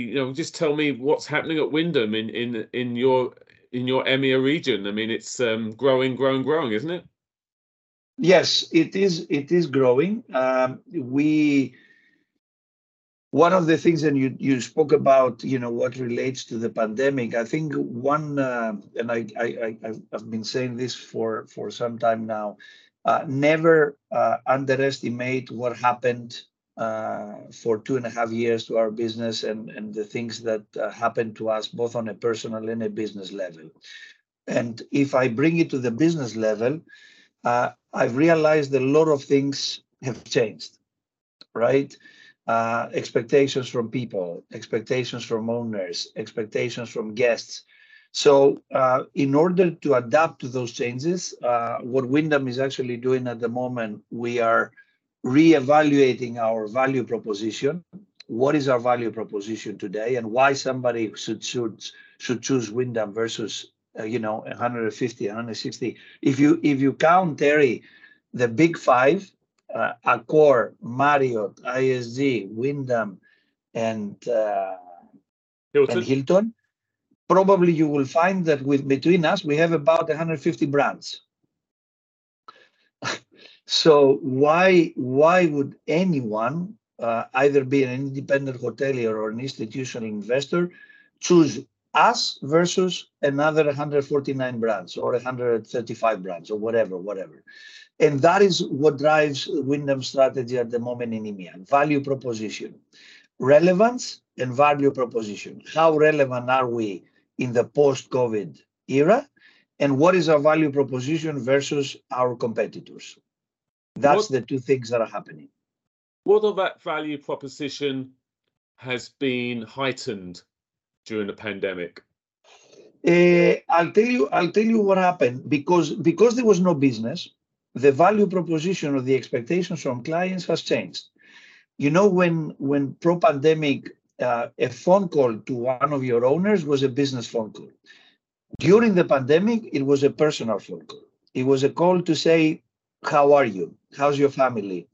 you know, just tell me what's happening at Wyndham in in in your in your EMEA region. I mean, it's um, growing, growing, growing, isn't it? Yes, it is. It is growing. Um, we one of the things and you you spoke about you know what relates to the pandemic i think one uh, and I, I i have been saying this for for some time now uh, never uh, underestimate what happened for two and a half years to our business and and the things that uh, happened to us both on a personal and a business level and if i bring it to the business level uh, i've realized a lot of things have changed right uh, expectations from people, expectations from owners, expectations from guests. So, uh, in order to adapt to those changes, uh, what Wyndham is actually doing at the moment, we are re-evaluating our value proposition. What is our value proposition today, and why somebody should should should choose Wyndham versus uh, you know 150, 160? If you if you count Terry, the big five, uh, Accor, Marriott, IHG, Wyndham, and uh, Hilton. and Hilton, probably you will find that with between us we have about 150 brands. So why why would anyone uh, either be an independent hotelier or an institutional investor choose us versus another 149 brands or 135 brands or whatever whatever and that is what drives Wyndham's strategy at the moment in EMEA value proposition, relevance, and value proposition. How relevant are we in the post COVID era? And what is our value proposition versus our competitors? That's what, the two things that are happening. What of that value proposition has been heightened during the pandemic? Uh, I'll tell you. I'll tell you what happened because because there was no business the value proposition or the expectations from clients has changed. You know, when when pro-pandemic, uh, a phone call to one of your owners was a business phone call. During the pandemic, it was a personal phone call. It was a call to say, "How are you? How's your family?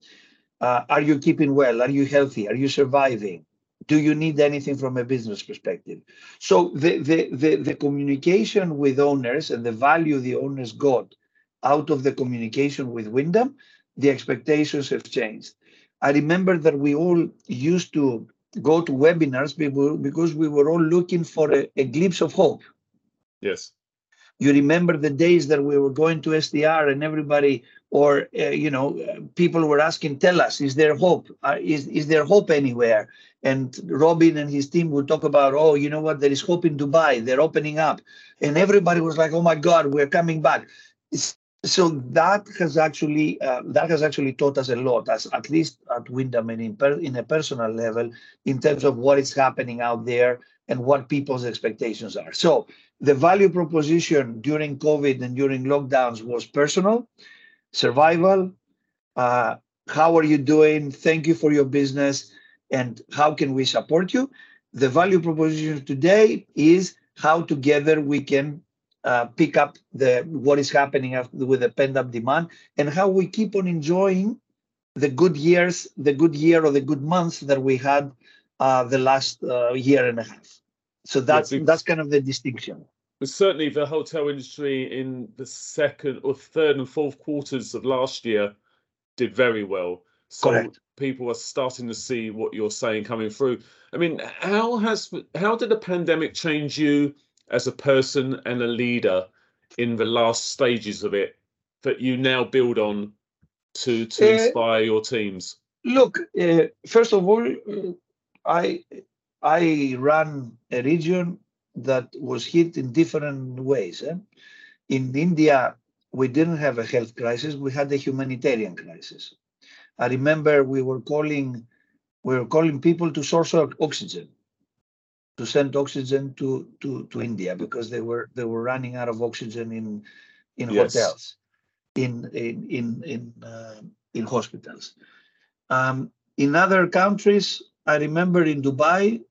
Uh, are you keeping well? Are you healthy? Are you surviving? Do you need anything from a business perspective?" So the the the, the communication with owners and the value the owners got out of the communication with Wyndham, the expectations have changed. I remember that we all used to go to webinars because we were all looking for a, a glimpse of hope. Yes. You remember the days that we were going to STR and everybody, or uh, you know, people were asking, "Tell us, is there hope? Uh, is is there hope anywhere?" And Robin and his team would talk about, "Oh, you know what? There is hope in Dubai. They're opening up," and everybody was like, "Oh my God, we're coming back." It's so that has actually uh, that has actually taught us a lot, as at least at Wyndham and in, per, in a personal level, in terms of what is happening out there and what people's expectations are. So the value proposition during COVID and during lockdowns was personal, survival. Uh, how are you doing? Thank you for your business, and how can we support you? The value proposition today is how together we can uh, pick up the what is happening with the pent up demand and how we keep on enjoying the good years, the good year or the good months that we had uh, the last uh, year and a half. So that's yeah, that's kind of the distinction. But certainly, the hotel industry in the second or third and fourth quarters of last year did very well. So Correct. people are starting to see what you're saying coming through. I mean, how has how did the pandemic change you? as a person and a leader in the last stages of it that you now build on to to uh, inspire your teams? Look, uh, first of all, uh, I I ran a region that was hit in different ways. Eh? In India, we didn't have a health crisis; we had a humanitarian crisis. I remember we were calling we were calling people to source oxygen to send oxygen to, to, to India because they were they were running out of oxygen in in yes. hotels, in in in in, uh, in hospitals. Um, in other countries, I remember in Dubai,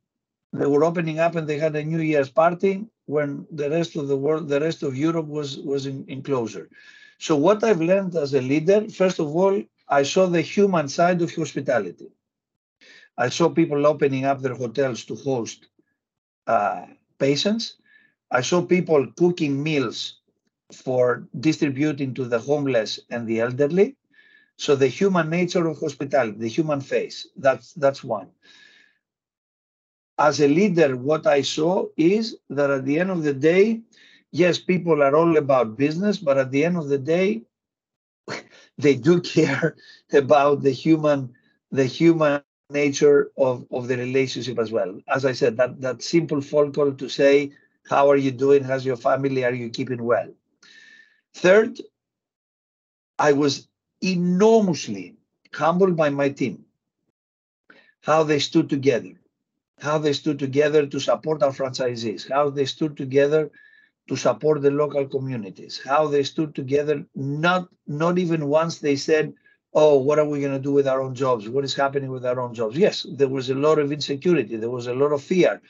they were opening up and they had a New Year's party when the rest of the world, the rest of Europe was was in, in closure. So what I've learned as a leader, first of all, I saw the human side of hospitality. I saw people opening up their hotels to host uh, patients. I saw people cooking meals for distributing to the homeless and the elderly. So the human nature of hospitality, the human face, that's that's one. As a leader, what I saw is that at the end of the day, yes, people are all about business, but at the end of the day, they do care about the human, the human nature of, of the relationship as well. As I said, that, that simple phone call to say, how are you doing? How's your family? Are you keeping well? Third, I was enormously humbled by my team, how they stood together, how they stood together to support our franchisees, how they stood together to support the local communities, how they stood together, not, not even once they said, oh, what are we going to do with our own jobs? What is happening with our own jobs? Yes, there was a lot of insecurity. There was a lot of fear.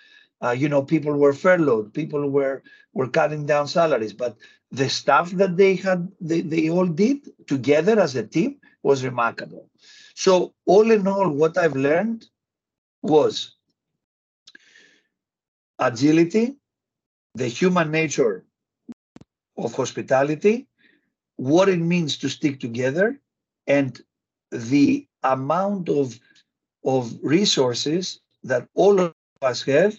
Uh, you know, people were furloughed. People were were cutting down salaries. But the stuff that they had, they, they all did together as a team was remarkable. So all in all, what I've learned was agility, the human nature of hospitality, what it means to stick together, and the amount of of resources that all of us have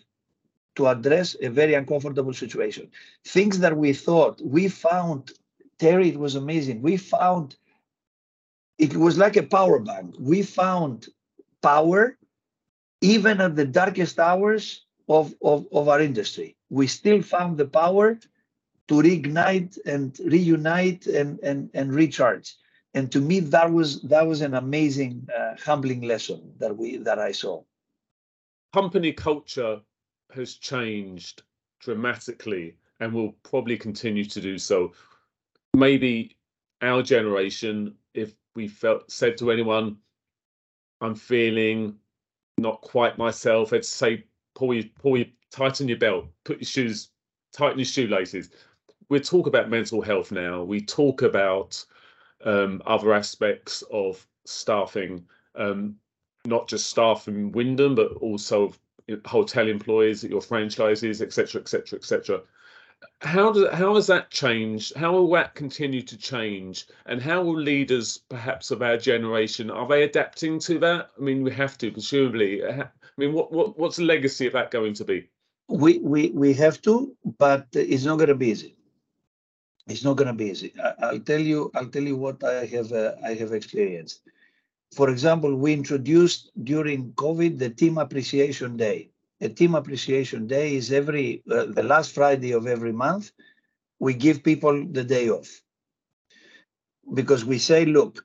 to address a very uncomfortable situation. Things that we thought we found, Terry, it was amazing. We found it was like a power bank. We found power even at the darkest hours of, of, of our industry. We still found the power to reignite and reunite and, and, and recharge and to me that was that was an amazing uh, humbling lesson that we that i saw company culture has changed dramatically and will probably continue to do so maybe our generation if we felt said to anyone i'm feeling not quite myself i'd say pull you pull you tighten your belt put your shoes tighten your shoelaces we talk about mental health now we talk about um, other aspects of staffing, um, not just staff in Wyndham, but also hotel employees at your franchises, etc., etc., etc. How does how has that changed? How will that continue to change? And how will leaders, perhaps of our generation, are they adapting to that? I mean, we have to, presumably. I mean, what what what's the legacy of that going to be? We we we have to, but it's not going to be easy it's not going to be easy. I, will tell you. I'll tell you what I have. Uh, I have experienced. For example, we introduced during COVID the Team Appreciation Day. A Team Appreciation Day is every uh, the last Friday of every month. We give people the day off because we say, look,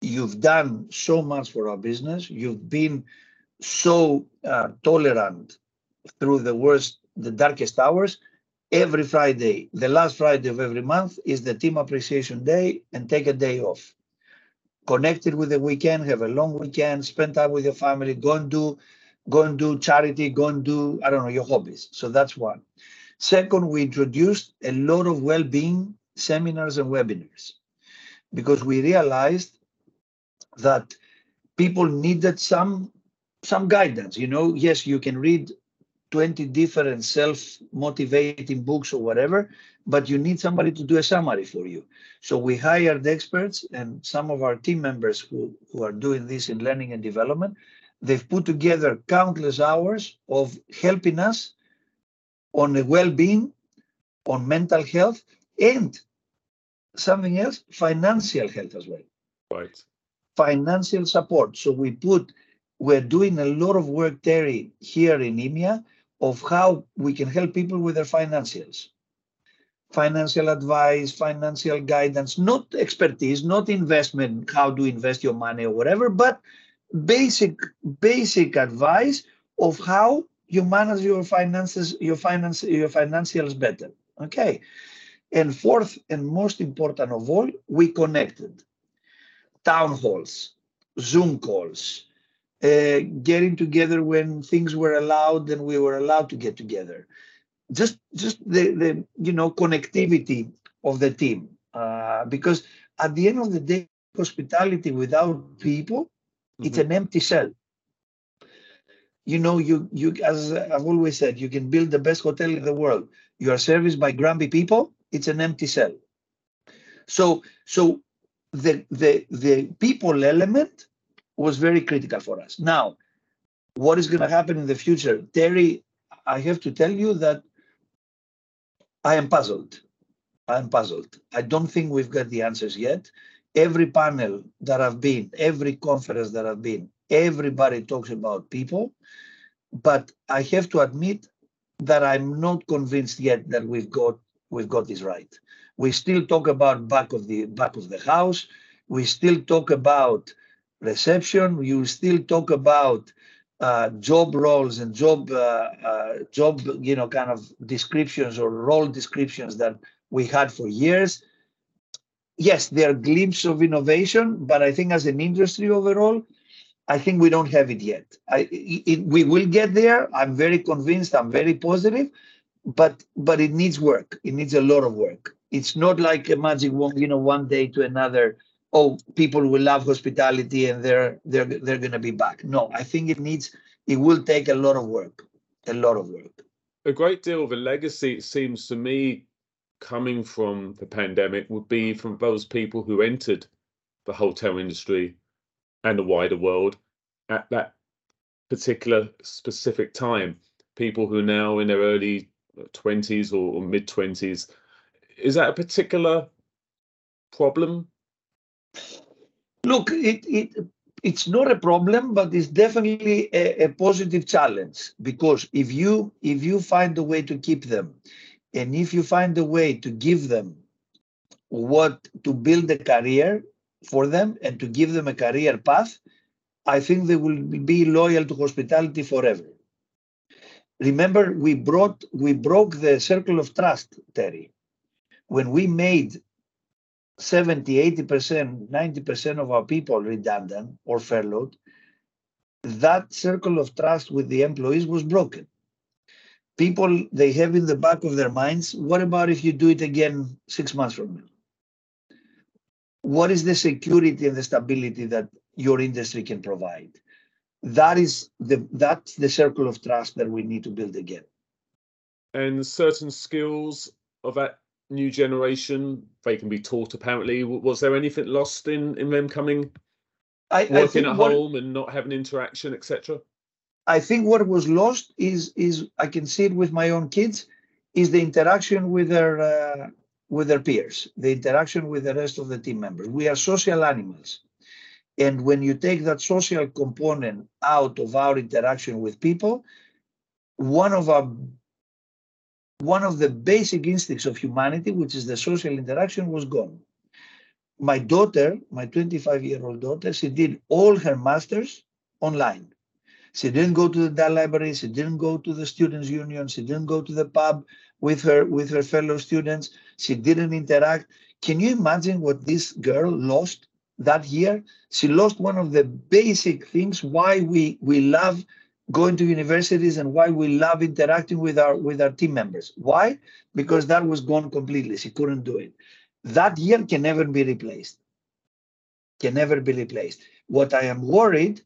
you've done so much for our business. You've been so uh, tolerant through the worst, the darkest hours every Friday, the last Friday of every month, is the Team Appreciation Day and take a day off. Connected with the weekend, have a long weekend, spend time with your family, go and do, go and do charity, go and do, I don't know, your hobbies. So that's one. Second, we introduced a lot of well-being seminars and webinars because we realized that people needed some some guidance you know yes you can read 20 different self-motivating books or whatever, but you need somebody to do a summary for you. So we hired experts and some of our team members who, who are doing this in learning and development, they've put together countless hours of helping us on the well-being, on mental health, and something else, financial health as well. Right. Financial support. So we put, we're doing a lot of work, Terry, here in EMEA of how we can help people with their financials. Financial advice, financial guidance, not expertise, not investment, how to invest your money or whatever, but basic basic advice of how you manage your finances, your finance, your financials better. Okay. And fourth and most important of all, we connected. Town halls, Zoom calls, uh, getting together when things were allowed and we were allowed to get together. Just, just the, the you know connectivity of the team, uh, because at the end of the day, hospitality without people, mm-hmm. it's an empty cell. you know, you you as I've always said, you can build the best hotel in the world. You are serviced by grumpy people. It's an empty cell. So so the the the people element was very critical for us. Now, what is going to happen in the future, Terry? I have to tell you that I am puzzled. I am puzzled. I don't think we've got the answers yet. Every panel that I've been, every conference that I've been, everybody talks about people, but I have to admit that I'm not convinced yet that we've got we've got this right. We still talk about back of the back of the house. We still talk about reception. You still talk about uh, job roles and job uh, uh, job you know kind of descriptions or role descriptions that we had for years. Yes, there are glimpses of innovation, but I think as an industry overall, I think we don't have it yet. I, it, we will get there. I'm very convinced. I'm very positive, but but it needs work. It needs a lot of work. It's not like a magic wand, you know, one day to another. Oh, people will love hospitality and they're they're they're going to be back. No, I think it needs. It will take a lot of work. A lot of work. A great deal of a legacy, it seems to me, coming from the pandemic, would be from those people who entered the hotel industry and the wider world at that particular specific time. People who are now in their early 20s or, or mid 20s. Is that a particular problem? Look, it, it it's not a problem, but it's definitely a, a, positive challenge because if you if you find a way to keep them, and if you find a way to give them what to build a career for them and to give them a career path, I think they will be loyal to hospitality forever. Remember, we brought we broke the circle of trust, Terry. When we made 70, 80%, 90% of our people redundant or furloughed, that circle of trust with the employees was broken. People they have in the back of their minds, what about if you do it again six months from now? what is the security and the stability that your industry can provide? That is the that's the circle of trust that we need to build again. And certain skills of that new generation they can be taught apparently. Was there anything lost in in them coming? I, working I at what, home and not having interaction etc i think what was lost is is i can see it with my own kids is the interaction with their uh, with their peers, the interaction with the rest of the team members. We are social animals. And when you take that social component out of our interaction with people, one of our one of the basic instincts of humanity, which is the social interaction, was gone. My daughter, my 25-year-old daughter, she did all her masters online. She didn't go to the library, she didn't go to the students' union, she didn't go to the pub with her with her fellow students she didn't interact. Can you imagine what this girl lost that year? She lost one of the basic things why we, we love going to universities and why we love interacting with our with our team members. Why? Because that was gone completely. She couldn't do it. That year can never be replaced. Can never be replaced. What I am worried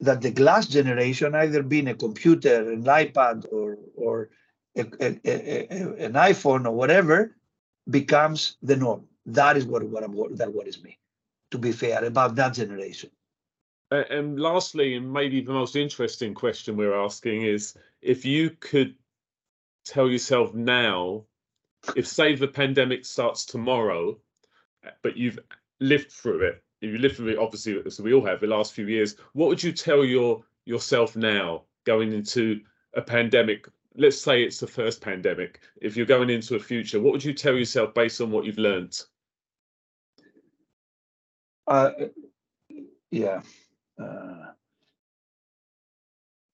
that the glass generation, either being a computer, an iPad, or or a, a, a, an iPhone or whatever, becomes the norm. That is what, what I'm that worries me, to be fair, about that generation. And lastly, and maybe the most interesting question we're asking is if you could tell yourself now, if say the pandemic starts tomorrow, but you've lived through it, if you lived through it, obviously, so we all have the last few years, what would you tell your yourself now going into a pandemic let's say it's the first pandemic, if you're going into a future, what would you tell yourself based on what you've learned? Uh, yeah. Uh,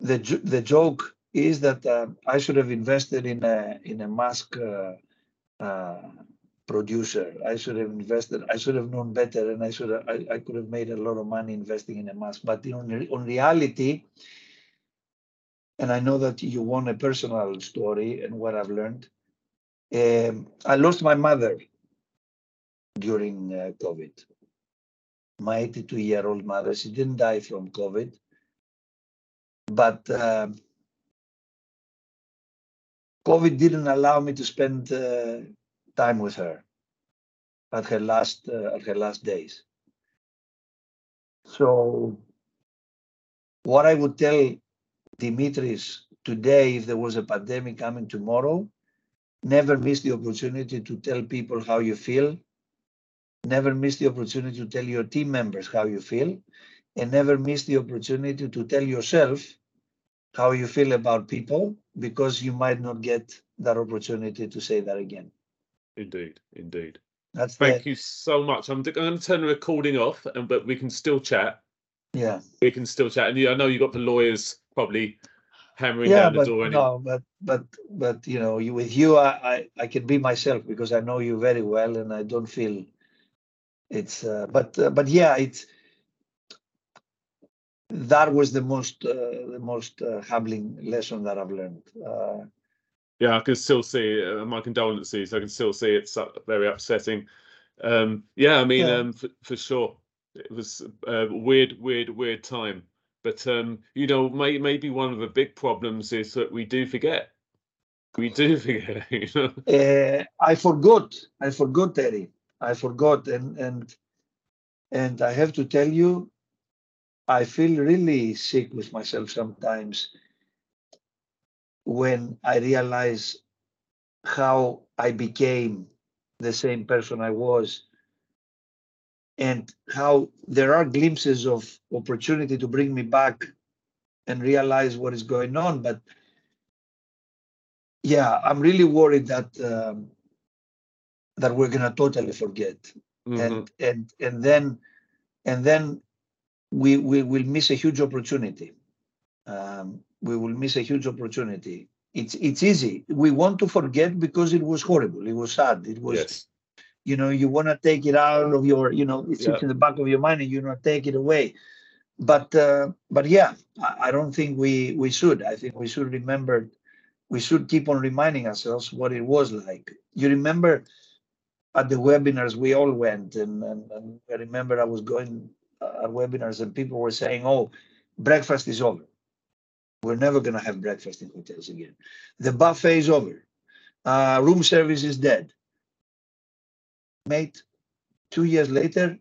the the joke is that uh, I should have invested in a in a mask uh, uh, producer. I should have invested. I should have known better, and I should have, I, I could have made a lot of money investing in a mask. But in on reality, and I know that you want a personal story and what I've learned. Um, I lost my mother during uh, COVID. My 82 year old mother, she didn't die from COVID. but uh, COVID didn't allow me to spend uh, time with her at her last uh, at her last days. So, what I would tell Dimitris today, if there was a pandemic coming tomorrow, never miss the opportunity to tell people how you feel. Never miss the opportunity to tell your team members how you feel, and never miss the opportunity to tell yourself how you feel about people because you might not get that opportunity to say that again. Indeed, indeed. That's Thank you so much. I'm, going to turn the recording off, and but we can still chat. Yeah. We can still chat, and I know you got the lawyers probably hammering yeah, down the but door. No, but but but you know, you, with you, I, I I can be myself because I know you very well, and I don't feel it's. Uh, but uh, but yeah, it's that was the most uh, the most uh, humbling lesson that I've learned. Uh, yeah, I can still see uh, my condolences. I can still see it's very upsetting. Um, yeah, I mean, yeah. Um, for, for, sure, it was a weird, weird, weird time. But um, you know, may, maybe one of the big problems is that we do forget. We do forget. You know? Uh, I forgot. I forgot, Terry. I forgot, and and and I have to tell you, I feel really sick with myself sometimes when I realize how I became the same person I was and how there are glimpses of opportunity to bring me back and realize what is going on but yeah i'm really worried that um, that we're going to totally forget mm-hmm. and and and then and then we we will miss a huge opportunity. Um, we will miss a huge opportunity. It's it's easy. We want to forget because it was horrible. It was sad. It was, yes. you know, you want to take it out of your, you know, it sits in the back of your mind and you not take it away. But uh, but yeah, I, I don't think we we should. I think we should remember. We should keep on reminding ourselves what it was like. You remember at the webinars we all went, and, and, and I remember I was going at webinars and people were saying, oh, breakfast is over. We're never going to have breakfast in hotels again. The buffet is over. Uh, room service is dead. Mate, two years later,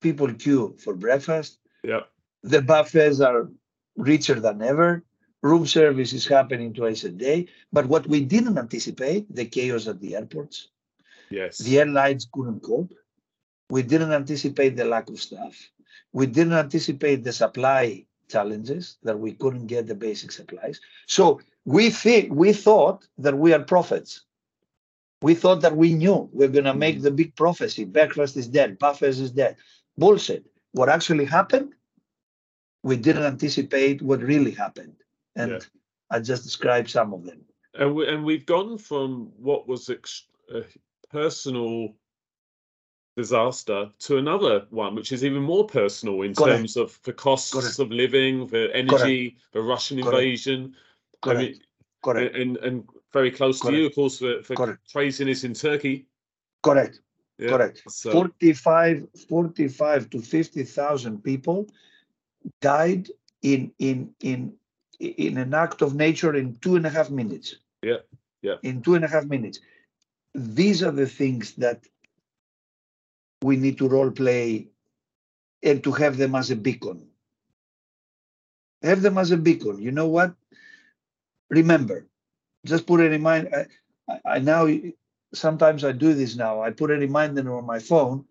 people queue for breakfast. Yeah. The buffets are richer than ever. Room service is happening twice a day. But what we didn't anticipate, the chaos at the airports. Yes. The airlines couldn't cope. We didn't anticipate the lack of staff we didn't anticipate the supply challenges that we couldn't get the basic supplies. So we think we thought that we are prophets. We thought that we knew we're gonna mm. make the big prophecy. Breakfast is dead, buffets is dead. Bullshit. What actually happened? We didn't anticipate what really happened. And yeah. I just described some of them. And we, and we've gone from what was ex- a personal disaster to another one, which is even more personal in Got terms it. of the costs of living, the energy, the Russian Got invasion. I mean, Correct. And, and very close Correct. to you, of course, for, for craziness in Turkey. Correct. Yeah. Correct. So. 45, 45 to 50,000 people died in in in in an act of nature in two and a half minutes. Yeah. Yeah. In two and a half minutes. These are the things that we need to role play and to have them as a beacon. Have them as a beacon. You know what? Remember, just put a reminder. I, I now sometimes I do this now. I put a reminder on my phone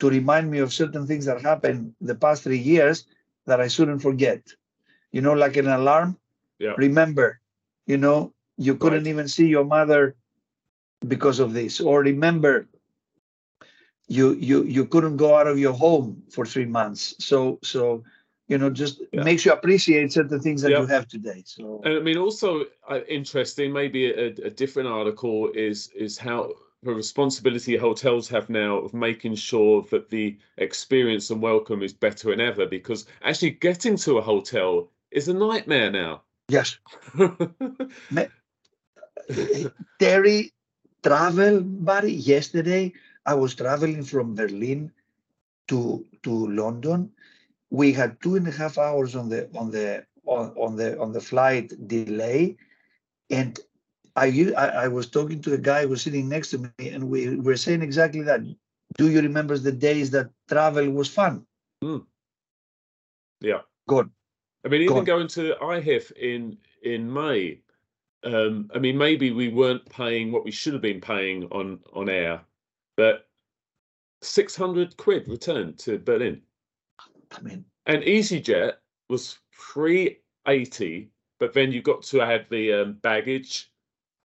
to remind me of certain things that happened the past three years that I shouldn't forget. You know, like an alarm. Yeah. Remember, you know, you couldn't right. even see your mother because of this. Or remember, you you you couldn't go out of your home for three months so so you know just yeah. makes you appreciate certain things that yeah. you have today so and i mean also uh, interesting maybe a, a, different article is is how the responsibility hotels have now of making sure that the experience and welcome is better than ever because actually getting to a hotel is a nightmare now yes terry travel buddy yesterday I was traveling from Berlin to to London. We had two and a half hours on the on the on, on the on the flight delay, and I, I, I was talking to a guy who was sitting next to me, and we were saying exactly that. Do you remember the days that travel was fun? Mm. Yeah. Good. I mean, even going to IHIF in in May. Um, I mean, maybe we weren't paying what we should have been paying on on air, but six hundred quid return to Berlin. I mean, and EasyJet was three eighty, but then you got to add the um, baggage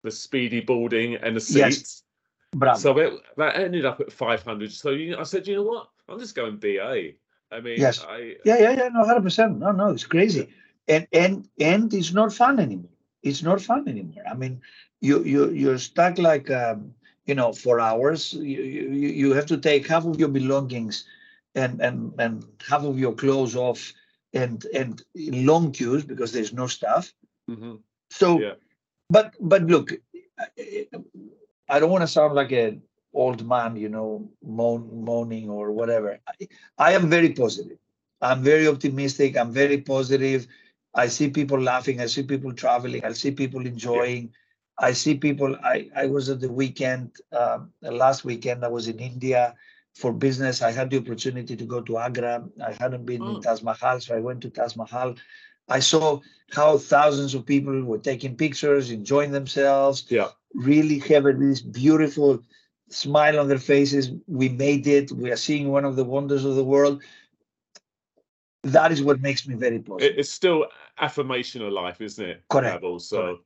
the speedy boarding and the seats. Yes. So it, that ended up at 500. So you, I said, you know what? I'm just going BA. I mean, yes, I, yeah, yeah, yeah, no, hundred percent. No, no, it's crazy, and and and it's not fun anymore. It's not fun anymore. I mean, you you you're stuck like um, you know for hours. You, you you have to take half of your belongings, and and and half of your clothes off, and and long queues because there's no stuff. Mm-hmm. So yeah but but look, I don't want to sound like an old man, you know, moan, moaning or whatever. I, I am very positive. I'm very optimistic. I'm very positive. I see people laughing. I see people traveling. I see people enjoying. Yeah. I see people. I, I was at the weekend, um, the last weekend, I was in India for business. I had the opportunity to go to Agra. I hadn't been oh. in Taj Mahal, so I went to Taj Mahal. I saw how thousands of people were taking pictures, enjoying themselves. Yeah. Really having this beautiful smile on their faces. We made it. We are seeing one of the wonders of the world. That is what makes me very positive. It's still affirmation of life, isn't it? Correct. Travel, so Correct.